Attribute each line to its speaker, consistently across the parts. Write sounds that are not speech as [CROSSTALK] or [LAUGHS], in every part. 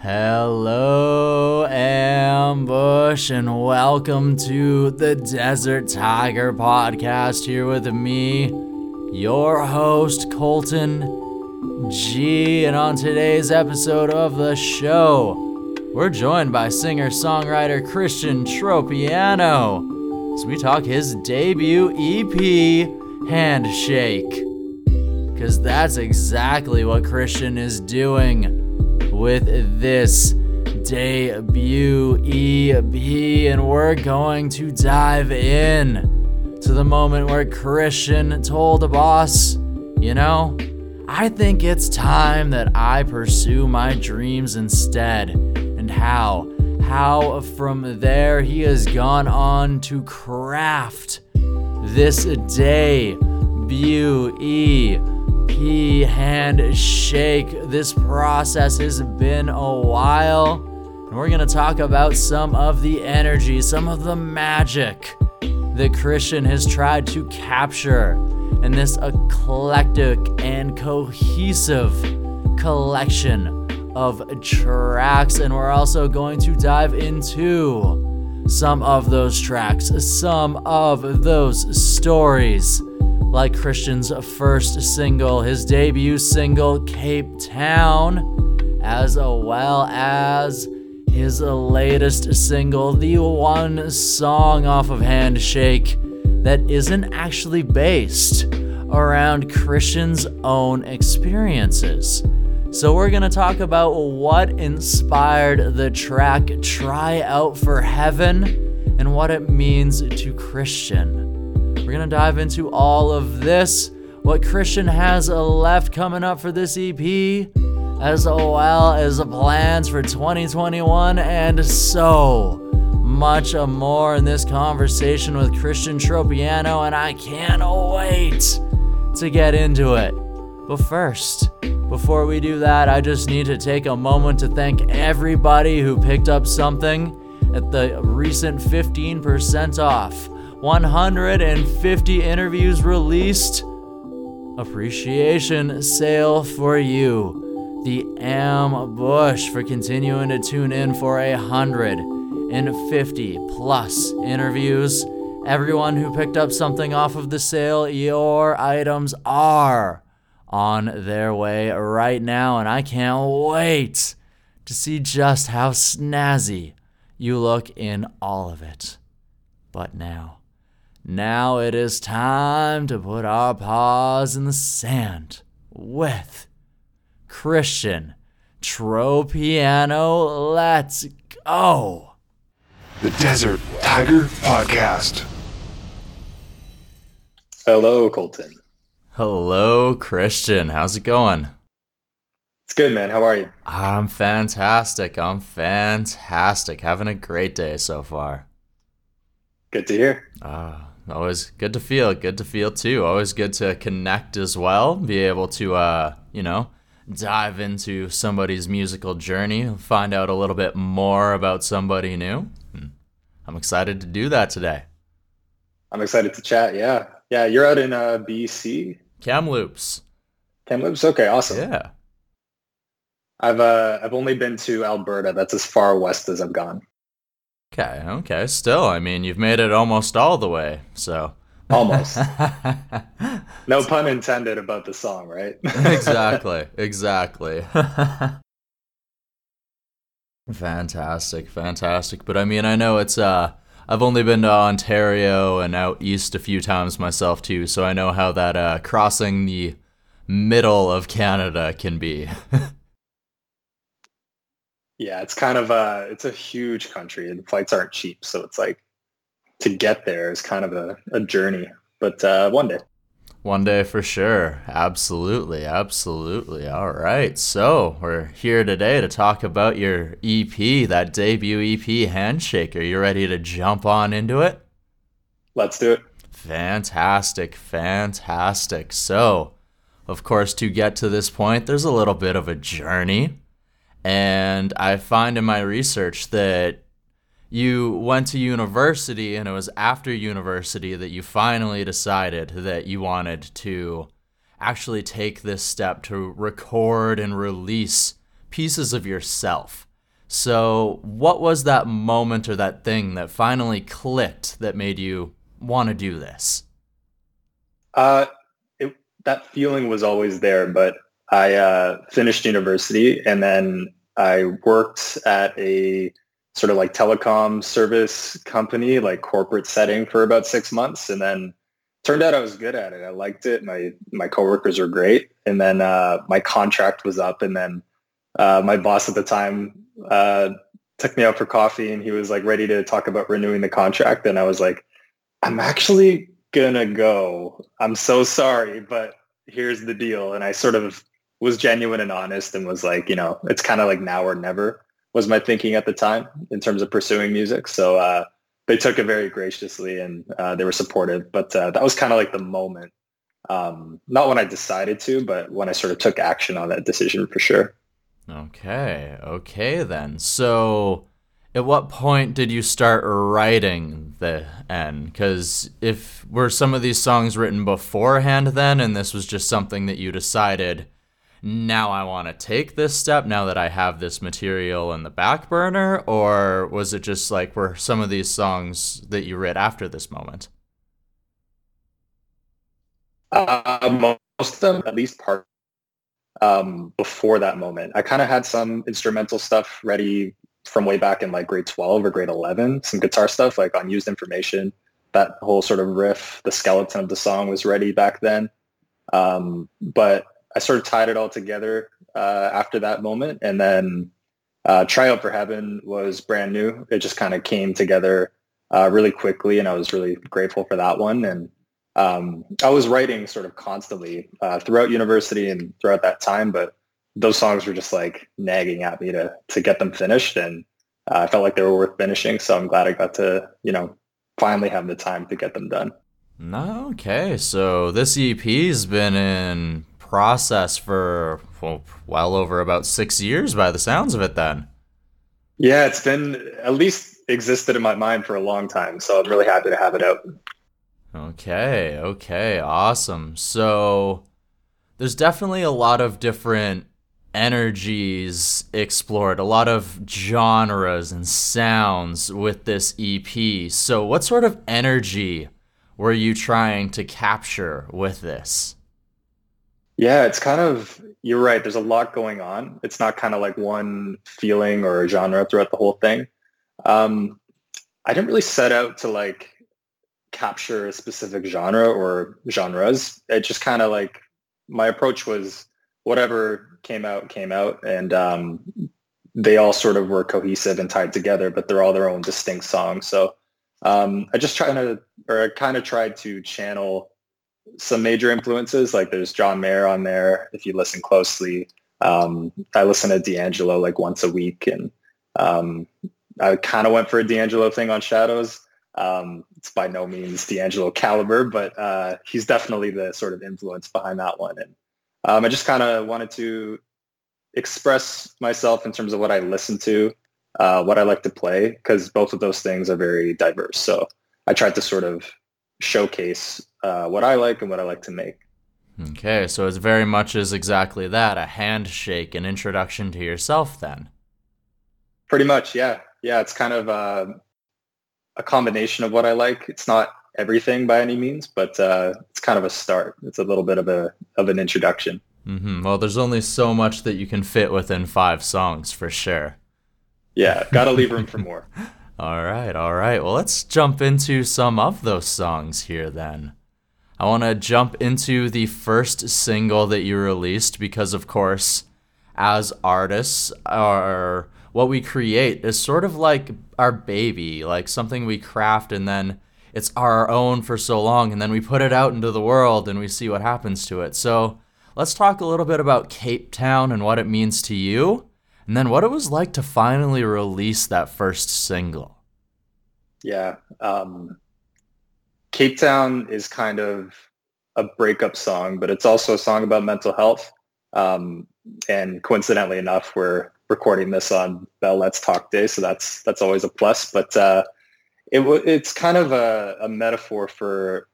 Speaker 1: Hello, Ambush, and welcome to the Desert Tiger podcast here with me, your host, Colton G. And on today's episode of the show, we're joined by singer songwriter Christian Tropiano as we talk his debut EP, Handshake. Because that's exactly what Christian is doing with this debut EP, and we're going to dive in to the moment where Christian told the boss, you know, I think it's time that I pursue my dreams instead. And how? How from there he has gone on to craft this debut EP handshake. This process has been a while, and we're going to talk about some of the energy, some of the magic that Christian has tried to capture in this eclectic and cohesive collection of tracks. And we're also going to dive into some of those tracks, some of those stories like Christian's first single, his debut single, Cape Town, as well as his latest single, the one song off of Handshake that isn't actually based around Christian's own experiences. So, we're going to talk about what inspired the track Try Out for Heaven and what it means to Christian. We're going to dive into all of this, what Christian has left coming up for this EP, as well as plans for 2021, and so much more in this conversation with Christian Tropiano, and I can't wait to get into it. But first, before we do that, I just need to take a moment to thank everybody who picked up something at the recent 15% off 150 interviews released. Appreciation sale for you. The Ambush for continuing to tune in for a hundred and fifty plus interviews. Everyone who picked up something off of the sale, your items are on their way right now, and I can't wait to see just how snazzy you look in all of it. But now, now it is time to put our paws in the sand with Christian Tropiano. Let's go.
Speaker 2: The Desert Tiger Podcast.
Speaker 3: Hello, Colton.
Speaker 1: Hello, Christian. How's it going?
Speaker 3: It's good, man. How are you?
Speaker 1: I'm fantastic. I'm fantastic. Having a great day so far.
Speaker 3: Good to hear.
Speaker 1: Ah, always good to feel good to feel too. Always good to connect as well be able to uh you know dive into somebody's musical journey find out a little bit more about somebody new. Hmm. i'm excited to do that today.
Speaker 3: I'm excited to chat yeah. Yeah you're out in uh bc
Speaker 1: kamloops.
Speaker 3: Kamloops? Okay awesome.
Speaker 1: Yeah.
Speaker 3: I've uh i've only been to alberta. That's as far west as i've gone
Speaker 1: Okay, okay. Still, I mean, you've made it almost all the way, so.
Speaker 3: Almost. [LAUGHS] no pun intended about the song, right? [LAUGHS]
Speaker 1: exactly, [LAUGHS] exactly. fantastic, fantastic. But I mean, I know it's, uh, I've only been to Ontario and out east a few times myself too, so I know how that, uh, crossing the middle of Canada can be.
Speaker 3: Yeah, it's kind of a it's a huge country and flights aren't cheap, so it's like to get there is kind of a, a journey. But uh, one day.
Speaker 1: One day for sure. Absolutely. Absolutely. All right. So we're here today to talk about your EP, that debut EP, Handshake. Are you ready to jump on into it?
Speaker 3: Let's do it.
Speaker 1: Fantastic. Fantastic. So, of course, to get to this point, there's a little bit of a journey. And I find in my research that you went to university and it was after university that you finally decided that you wanted to actually take this step to record and release pieces of yourself So, what was that moment or that thing that finally clicked that made you want to do this?
Speaker 3: Uh, it, that feeling was always there, but I uh, finished university and then I worked at a sort of like telecom service company, like corporate setting for about six months. And then turned out I was good at it. I liked it. My, my coworkers were great. And then uh, my contract was up and then uh, my boss at the time uh, took me out for coffee and he was like ready to talk about renewing the contract. And I was like, I'm actually gonna go. I'm so sorry, but here's the deal. And I sort of was genuine and honest and was like, you know, it's kind of like now or never was my thinking at the time in terms of pursuing music. So uh, they took it very graciously and uh, they were supportive. But uh, that was kind of like the moment. Um, not when I decided to, but when I sort of took action on that decision for sure.
Speaker 1: Okay, okay then. So, at what point did you start writing the N? Because if were some of these songs written beforehand then, and this was just something that you decided, now I want to take this step now that I have this material in the back burner, or was it just like were some of these songs that you wrote after this moment?
Speaker 3: Uh, most of them, at least part um, before that moment. I kind of had some instrumental stuff ready from way back in like grade 12 or grade 11, some guitar stuff like unused information. That whole sort of riff, the skeleton of the song was ready back then. Um, but I sort of tied it all together uh, after that moment. And then uh, Try Out for Heaven was brand new. It just kind of came together uh, really quickly and I was really grateful for that one. And um, I was writing sort of constantly uh, throughout university and throughout that time, but those songs were just like nagging at me to to get them finished, and uh, I felt like they were worth finishing. So I'm glad I got to you know finally have the time to get them done.
Speaker 1: Okay, so this EP's been in process for well, well over about six years by the sounds of it. Then.
Speaker 3: Yeah, it's been at least existed in my mind for a long time, so I'm really happy to have it out.
Speaker 1: Okay, okay, awesome. So there's definitely a lot of different energies explored, a lot of genres and sounds with this EP. So what sort of energy were you trying to capture with this?
Speaker 3: Yeah, it's kind of you're right. There's a lot going on. It's not kind of like one feeling or genre throughout the whole thing. Um, I didn't really set out to like capture a specific genre or genres. It just kind of like my approach was whatever came out came out, and um, they all sort of were cohesive and tied together, but they're all their own distinct songs. So um, I just tried to, or I kind of tried to channel some major influences. Like there's John Mayer on there. If you listen closely, um, I listen to D'Angelo like once a week, and um, I kind of went for a D'Angelo thing on Shadows. Um, it's by no means D'Angelo caliber, but uh, he's definitely the sort of influence behind that one. And um, I just kind of wanted to express myself in terms of what I listen to, uh, what I like to play, because both of those things are very diverse. So I tried to sort of showcase uh, what I like and what I like to make.
Speaker 1: Okay, so it's very much as exactly that, a handshake, an introduction to yourself then.
Speaker 3: Pretty much, yeah. Yeah, it's kind of uh, a combination of what I like. It's not everything by any means, but uh, it's kind of a start. It's a little bit of a of an introduction.
Speaker 1: Mm-hmm. Well, there's only so much that you can fit within five songs for sure.
Speaker 3: Yeah, gotta leave room for more. [LAUGHS]
Speaker 1: all right, all right. Well, let's jump into some of those songs here then. I want to jump into the first single that you released because, of course, as artists, our what we create is sort of like our baby, like something we craft and then it's our own for so long and then we put it out into the world and we see what happens to it. So let's talk a little bit about Cape Town and what it means to you and then what it was like to finally release that first single.
Speaker 3: Yeah. Um, Cape Town is kind of a breakup song, but it's also a song about mental health. Um, and coincidentally enough, we're recording this on Bell Let's Talk Day, so that's that's always a plus. But uh, it it's kind of a, a metaphor for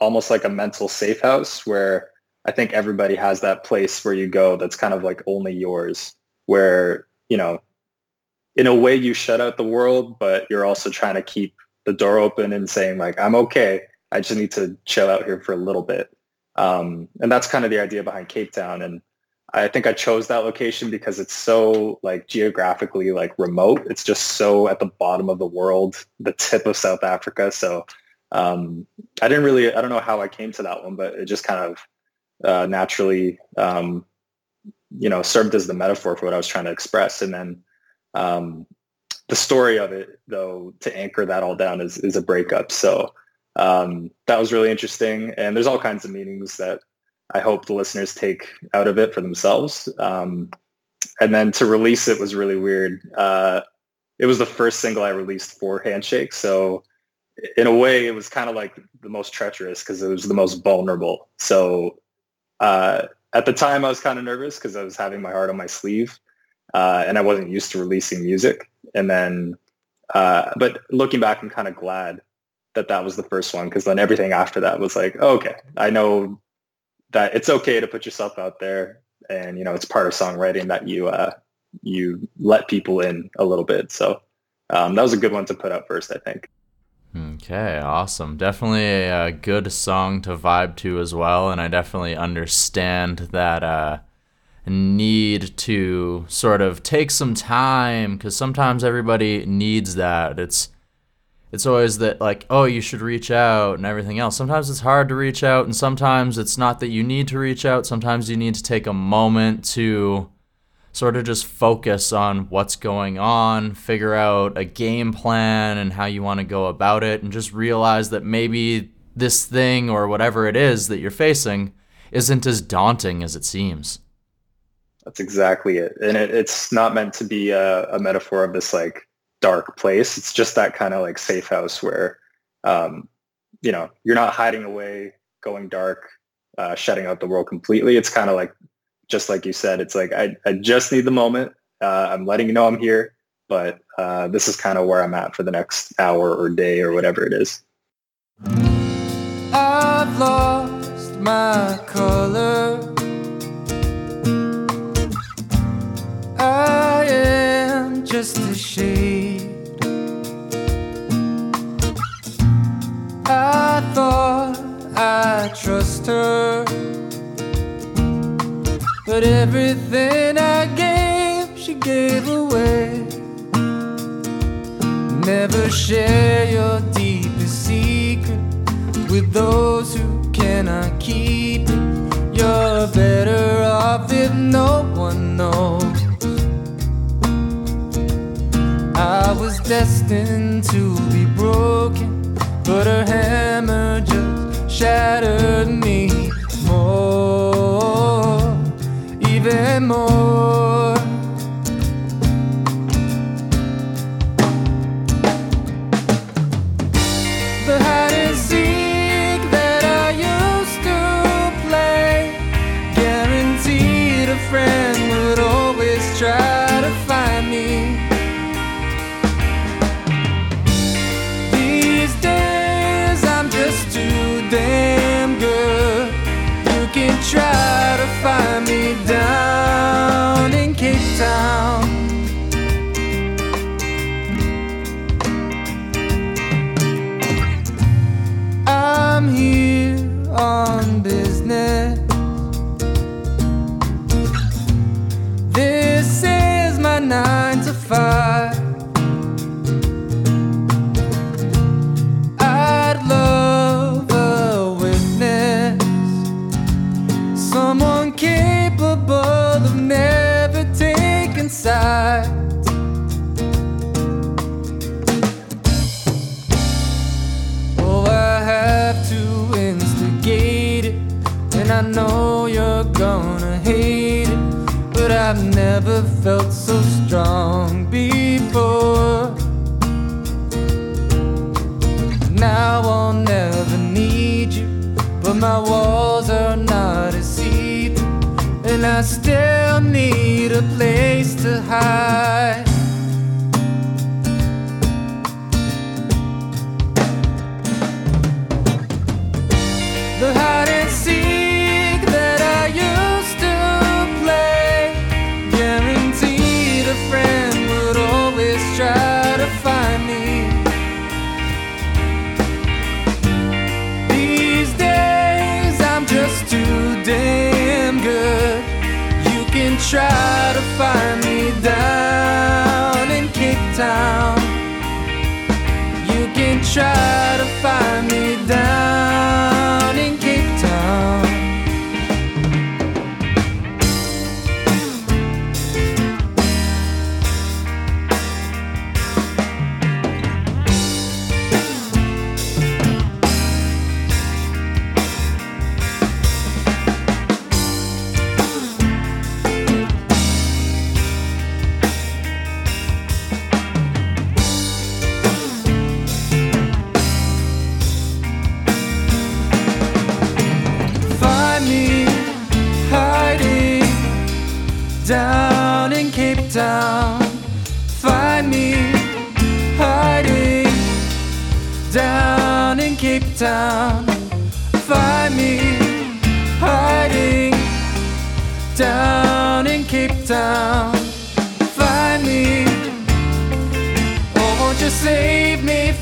Speaker 3: almost like a mental safe house where I think everybody has that place where you go that's kind of like only yours, where you know in a way you shut out the world, but you're also trying to keep the door open and saying like, I'm okay. I just need to chill out here for a little bit. Um, and that's kind of the idea behind Cape Town. And I think I chose that location because it's so like geographically like remote. It's just so at the bottom of the world, the tip of South Africa. So um, I didn't really, I don't know how I came to that one, but it just kind of uh, naturally, um, you know, served as the metaphor for what I was trying to express. And then um, the story of it, though, to anchor that all down is, is a breakup. So um, that was really interesting. And there's all kinds of meanings that I hope the listeners take out of it for themselves. Um, and then to release it was really weird. Uh, it was the first single I released for Handshake. So in a way, it was kind of like the most treacherous because it was the most vulnerable. So uh, at the time, I was kind of nervous because I was having my heart on my sleeve uh, and I wasn't used to releasing music. And then, uh, but looking back, I'm kind of glad that that was the first one because then everything after that was like, oh, okay, I know that it's okay to put yourself out there, and you know it's part of songwriting that you uh, you let people in a little bit. So um, that was a good one to put out first, I think.
Speaker 1: Okay, awesome. Definitely a, good song to vibe to as well, and I definitely understand that uh, need to sort of take some time because sometimes everybody needs that. It's it's always that like oh you should reach out and everything else sometimes it's hard to reach out and sometimes it's not that you need to reach out sometimes you need to take a moment to sort of just focus on what's going on figure out a game plan and how you want to go about it and just realize that maybe this thing or whatever it is that you're facing isn't as daunting as it seems
Speaker 3: that's exactly it and it, it's not meant to be a, a metaphor of this like dark place. It's just that kind of like safe house where, um, you know, you're not hiding away, going dark, uh, shutting out the world completely. It's kind of like, just like you said, it's like, I, I just need the moment. Uh, I'm letting you know I'm here, but uh, this is kind of where I'm at for the next hour or day or whatever it is. I've lost my color. I am just a shade. I thought I trust her. But everything I gave, she gave away. Never share your deepest secret with those who cannot keep it. You're better off if no one knows. I was destined to be broken but her hammer just shattered me try to find me down in Cape Town. You
Speaker 4: can try to find me down in Cape Town. Find me. Oh, won't you save me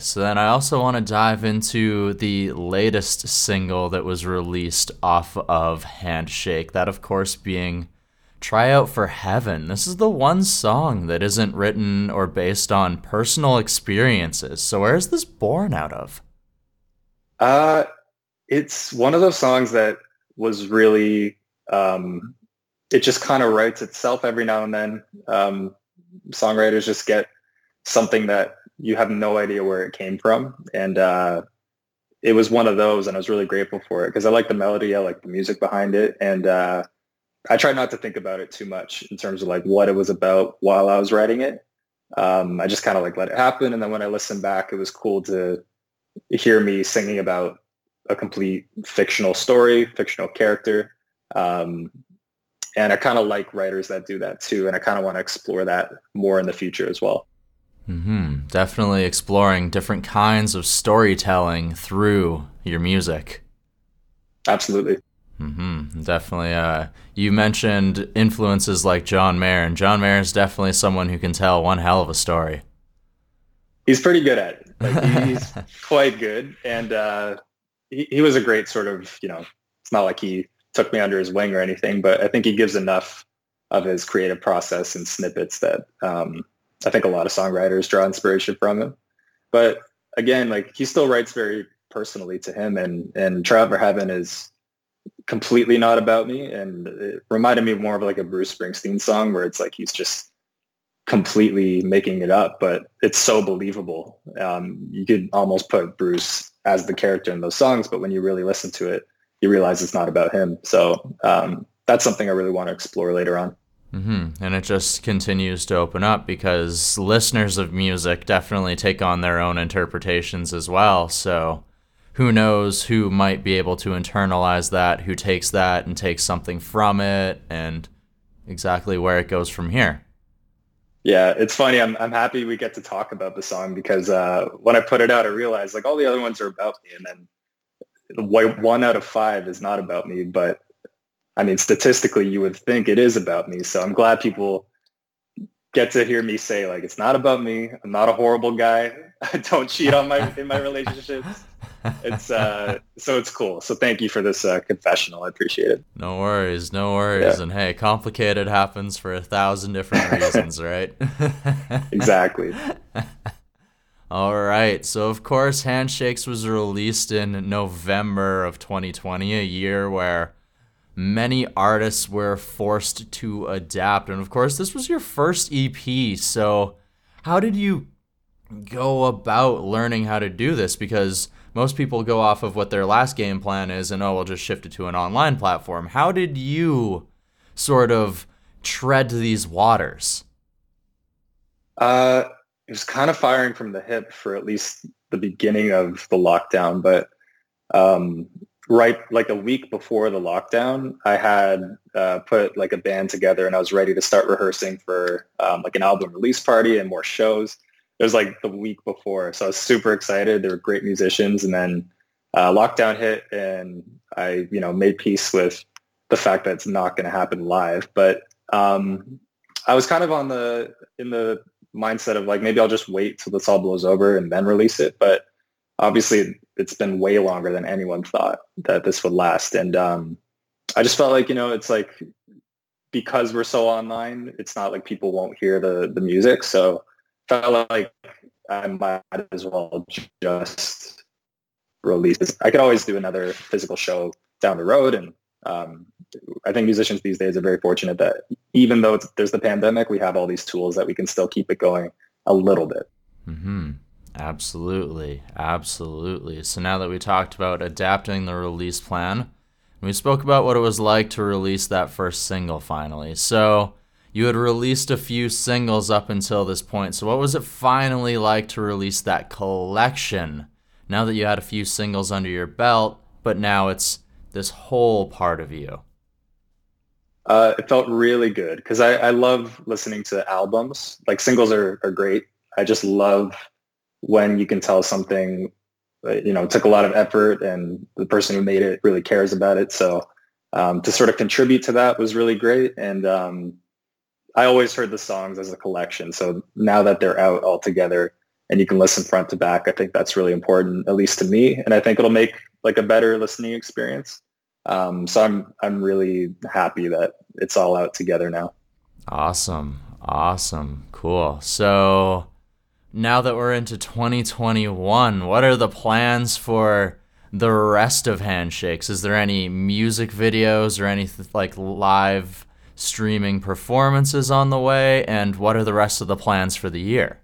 Speaker 1: so then I also want to dive into the latest single that was released off of Handshake. That, of course, being Try Out for Heaven. This is the one song that isn't written or based on personal experiences. So, where is this born out of?
Speaker 3: Uh, it's one of those songs that was really, um, it just kind of writes itself every now and then. Um, songwriters just get something that you have no idea where it came from. And uh, it was one of those, and I was really grateful for it because I like the melody, I like the music behind it, and uh, I try not to think about it too much in terms of like what it was about while I was writing it. Um, I just kind of like let it happen, and then when I listened back, it was cool to hear me singing about a complete fictional story, fictional character. Um, and I kind of like writers that do that too, and I kind of want to explore that more in the future as well.
Speaker 1: Hmm Definitely exploring different kinds of storytelling through your music.
Speaker 3: Absolutely.
Speaker 1: hmm Definitely. Uh, you mentioned influences like John Mayer, and John Mayer is definitely someone who can tell one hell of a story.
Speaker 3: He's pretty good at it. [LAUGHS] Like, he's quite good, and uh, he, he was a great sort of you know. It's not like he took me under his wing or anything, but I think he gives enough of his creative process and snippets that um, I think a lot of songwriters draw inspiration from him. But again, like he still writes very personally to him, and and for Heaven is completely not about me, and it reminded me more of like a Bruce Springsteen song where it's like he's just completely making it up, but it's so believable. Um, you could almost put Bruce as the character in those songs, but when you really listen to it, you realize it's not about him. So um, that's something I really want to explore later on.
Speaker 1: Hmm And it just continues to open up because listeners of music definitely take on their own interpretations as well. So who knows who might be able to internalize that, who takes that and takes something from it, and exactly where it goes from here.
Speaker 3: Yeah, it's funny. I'm I'm happy we get to talk about the song because uh, when I put it out, I realized like all the other ones are about me, and then one out of five is not about me. But I mean, statistically, you would think it is about me. So I'm glad people get to hear me say like it's not about me. I'm not a horrible guy. [LAUGHS] I don't cheat on my in my relationships. [LAUGHS] It's uh, so it's cool. So thank you for this uh, confessional. I appreciate it.
Speaker 1: No worries, no worries.
Speaker 3: Yeah.
Speaker 1: And hey, complicated happens for a thousand different [LAUGHS] reasons, right?
Speaker 3: Exactly.
Speaker 1: All right. So, of course, Handshakes was released in November of 2020, a year where many artists were forced to adapt. And of course, this was your first EP. So, how did you go about learning how to do this? Because most people go off of what their last game plan is and, oh, we'll just shift it to an online platform. How did you sort of tread these waters?
Speaker 3: Uh, it was kind of firing from the hip for at least the beginning of the lockdown, but um, right like a week before the lockdown, I had uh, put like a band together and I was ready to start rehearsing for um, like an album release party and more shows. It was like the week before, so I was super excited. They were great musicians, and then uh, lockdown hit, and I you know made peace with the fact that it's not going to happen live. But um, I was kind of on the in the mindset of like maybe I'll just wait till this all blows over and then release it. But obviously it's been way longer than anyone thought that this would last. And um, I just felt like, you know, it's like because we're so online, it's not like people won't hear the, the music. So felt like I might as well just release this. I could always do another physical show down the road. And um, I think musicians these days are very fortunate that even though there's the pandemic, we have all these tools that we can still keep it going a little bit.
Speaker 1: Mm-hmm. Absolutely. Absolutely. So now that we talked about adapting the release plan, we spoke about what it was like to release that first single finally. So you had released a few singles up until this point. So what was it finally like to release that collection? Now that you had a few singles under your belt, but now it's this whole part of you.
Speaker 3: Uh, it felt really good because I, I love listening to albums. Like singles are, are great. I just love when you can tell something, you know, took a lot of effort and the person who made it really cares about it. So um, to sort of contribute to that was really great. And um, I always heard the songs as a collection. So now that they're out all together and you can listen front to back, I think that's really important, at least to me. And I think it'll make like a better listening experience. Um, so I'm I'm really happy that it's all out together now.
Speaker 1: Awesome, awesome, cool. So now that we're into 2021, what are the plans for the rest of Handshakes? Is there any music videos or any like live streaming performances on the way? And what are the rest of the plans for the year?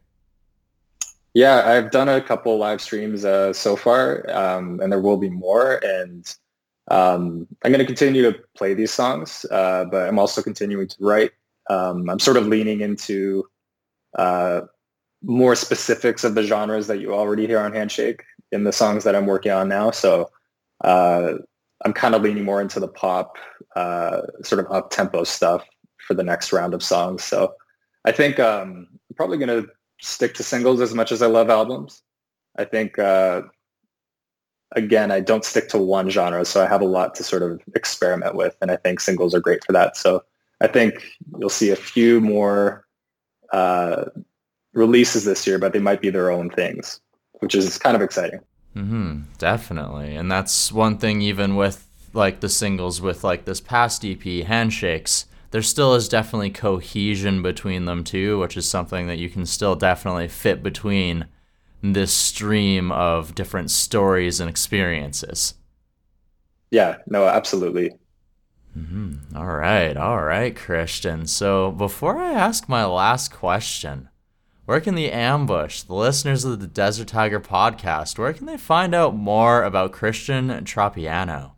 Speaker 3: Yeah, I've done a couple live streams uh, so far, um, and there will be more. And um, I'm going to continue to play these songs, uh, but I'm also continuing to write. Um, I'm sort of leaning into uh, more specifics of the genres that you already hear on Handshake in the songs that I'm working on now. So uh, I'm kind of leaning more into the pop, uh, sort of up-tempo stuff for the next round of songs. So I think um, I'm probably going to stick to singles as much as I love albums. I think, uh, again, I don't stick to one genre, so I have a lot to sort of experiment with, and I think singles are great for that. So I think you'll see a few more uh, releases this year, but they might be their own things, which is kind of exciting.
Speaker 1: Mm-hmm, definitely. And that's one thing even with like the singles with like this past EP, Handshakes, there still is definitely cohesion between them too, which is something that you can still definitely fit between this stream of different stories and experiences.
Speaker 3: Yeah, no, absolutely.
Speaker 1: Mm-hmm. All right, all right, Christian. So before I ask my last question, where can the ambush, the listeners of the Desert Tiger podcast, where can they find out more about Christian Tropiano?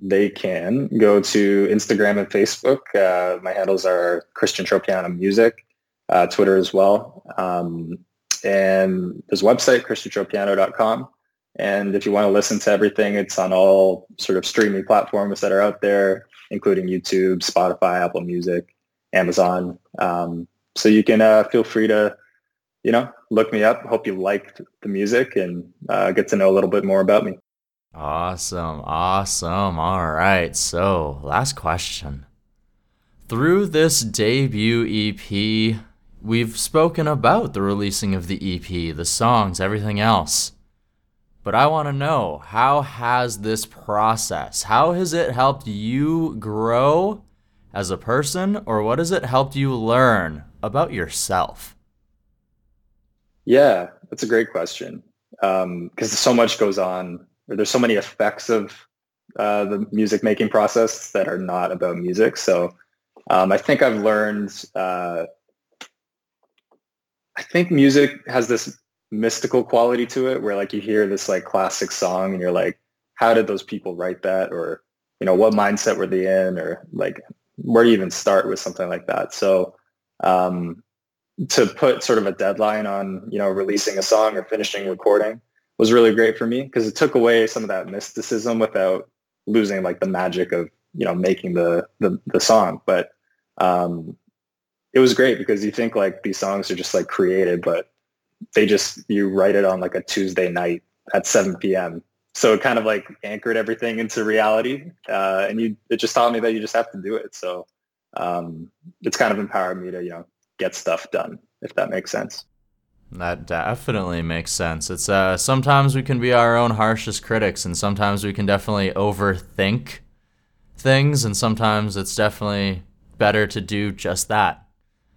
Speaker 3: They can go to Instagram and Facebook. Uh, my handles are Christian Tropiano Music, uh, Twitter as well. Um, and there's a website, christiantropiano.com. And if you want to listen to everything, it's on all sort of streaming platforms that are out there, including YouTube, Spotify, Apple Music, Amazon. Um, so you can uh, feel free to, you know, look me up. Hope you liked the music and uh, get to know a little bit more about me.
Speaker 1: Awesome. Awesome. All right. So last question. Through this debut EP, we've spoken about the releasing of the EP, the songs, everything else. But I want to know how has this process, how has it helped you grow as a person, or what has it helped you learn about yourself?
Speaker 3: Yeah, that's a great question. Because um, so much goes on, there's so many effects of uh, the music making process that are not about music. So um, I think I've learned. Uh, I think music has this mystical quality to it, where like you hear this like classic song, and you're like, "How did those people write that?" Or you know, what mindset were they in? Or like, where do you even start with something like that? So um, to put sort of a deadline on you know releasing a song or finishing recording was really great for me because it took away some of that mysticism without losing like the magic of you know making the the, the song. But um it was great because you think like these songs are just like created but they just you write it on like a tuesday night at 7 p.m so it kind of like anchored everything into reality uh and you it just taught me that you just have to do it. So um it's kind of empowered me to you know get stuff done if that makes sense
Speaker 1: That definitely makes sense. It's uh sometimes we can be our own harshest critics and sometimes we can definitely overthink things and sometimes it's definitely better to do just that.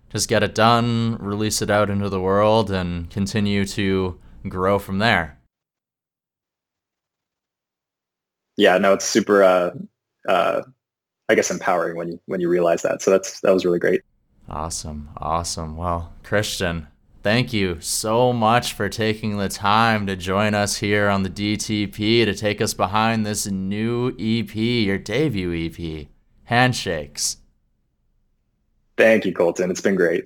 Speaker 1: Just get it done, release it out into the world and continue to grow from there.
Speaker 3: yeah no it's super uh uh i guess empowering when you when you realize that so that's that was really great
Speaker 1: Awesome. Awesome. Well, Christian, thank you so much for taking the time to join us here on the DTP to take us behind this new EP, your debut EP, Handshakes.
Speaker 3: thank you colton it's been great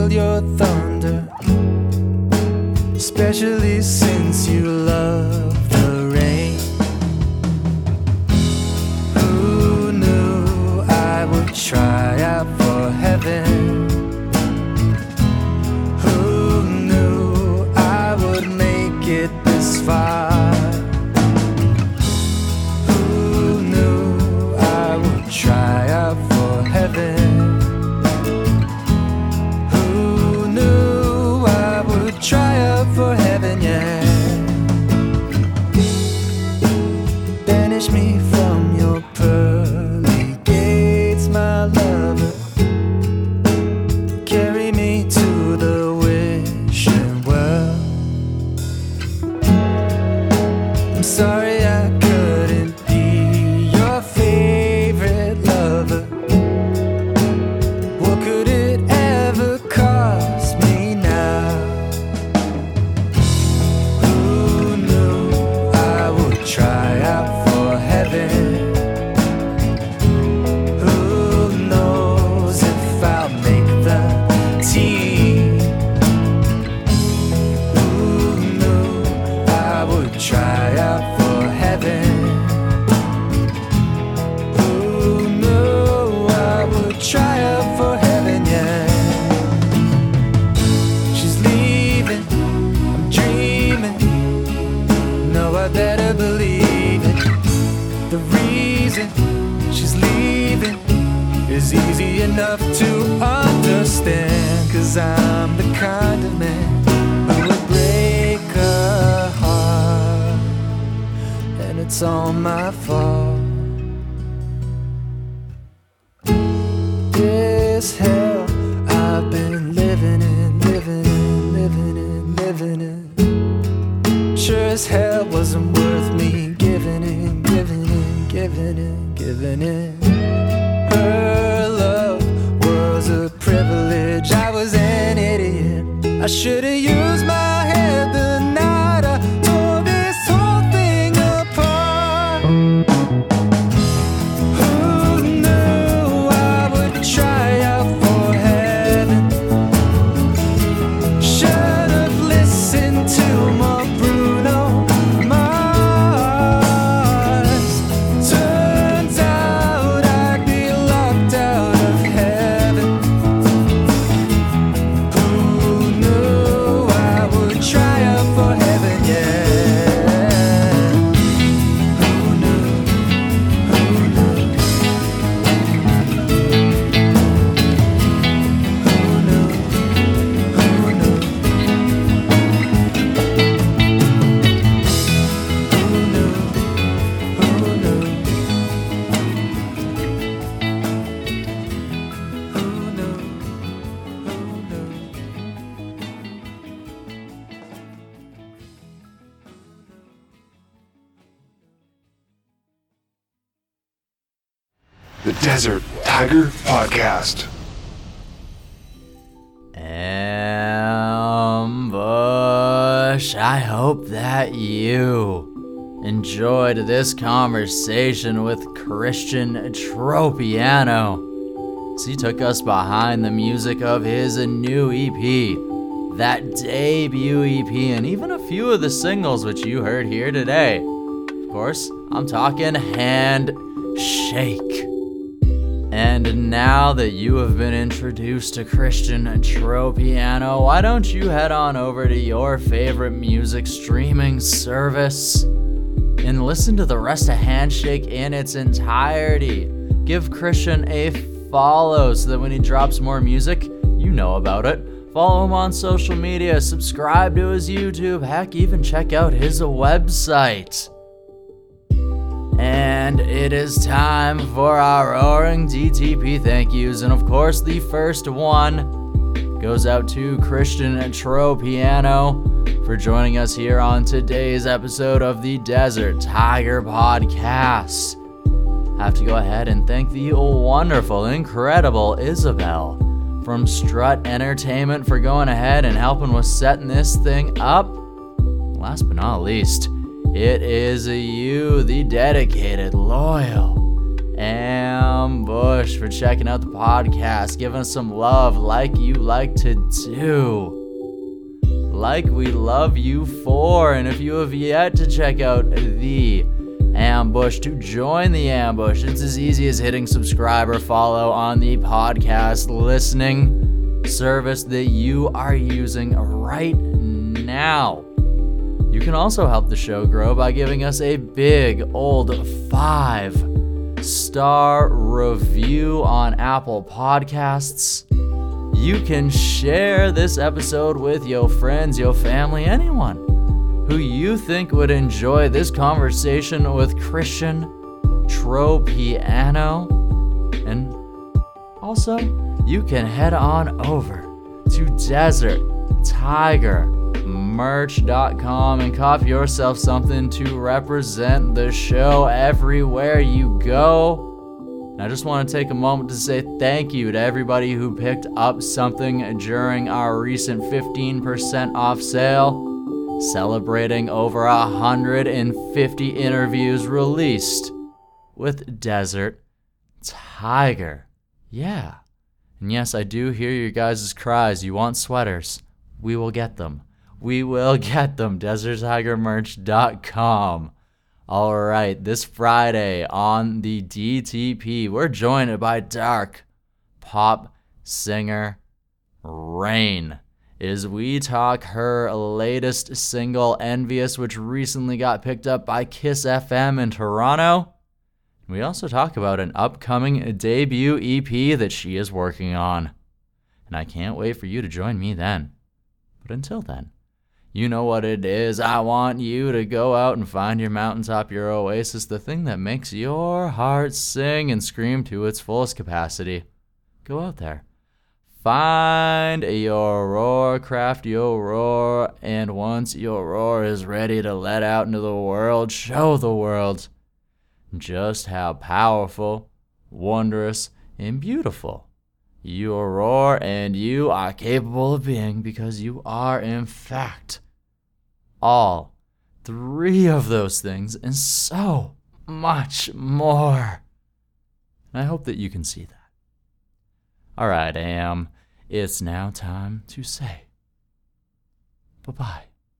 Speaker 4: steal your thunder, especially since you love the rain. Who knew I would try out for heaven? Giving in. Her love was a privilege. I was an idiot. I should have used my the
Speaker 2: Desert Tiger Podcast.
Speaker 1: Ambush, I hope that you enjoyed this conversation with Christian Tropiano. He took us behind the music of his new EP, that debut EP, and even a few of the singles which you heard here today. Of course, I'm talking Handshake. And now that you have been introduced to Christian Tropiano, why don't you head on over to your favorite music streaming service and listen to the rest of Handshake in its entirety? Give Christian a follow so that when he drops more music, you know about it. Follow him on social media, subscribe to his YouTube, heck, even check out his website. And it is time for our roaring DTP thank yous. And of course, the first one goes out to Christian Tropiano for joining us here on today's episode of the Desert Tiger Podcast. I have to go ahead and thank the wonderful, incredible Isabel from Strut Entertainment for going ahead and helping with setting this thing up. Last but not least, it is you, the dedicated, loyal Ambush, for checking out the podcast, giving us some love like you like to do. Like we love you for. And if you have yet to check out the Ambush to join the ambush, it's as easy as hitting subscribe or follow on the podcast listening service that you are using right now. You can also help the show grow by giving us a big old five star review on Apple Podcasts. You can share this episode with your friends, your family, anyone who you think would enjoy this conversation with Christian Tropiano. And also, you can head on over to Desert Tiger merch.com and cop yourself something to represent the show everywhere you go. And I just want to take a moment to say thank you to everybody who picked up something during our recent 15% off sale, celebrating over 150 interviews released with Desert Tiger. Yeah. And yes, I do hear your guys' cries. You want sweaters. We will get them we will [LAUGHS] get them. DesertTigerMerch.com. All right, this Friday on the DTP, we're joined by dark pop singer Rain as we talk her latest single, Envious, which recently got picked up by Kiss FM in Toronto. We also talk about an upcoming debut EP that she is working on. And I can't wait for you to join me then. But until then, you know what it is. I want you to go out and find your mountaintop, your oasis, the thing that makes your heart sing and scream to its fullest capacity. Go out there. Find your roar, craft your roar, and once your roar is ready to let out into the world, show the world just how powerful, wondrous, and beautiful your roar and you are capable of being because you are, in fact, all three of those things and so much more. And I hope that you can see that. All right, Am, it's now time to say bye bye.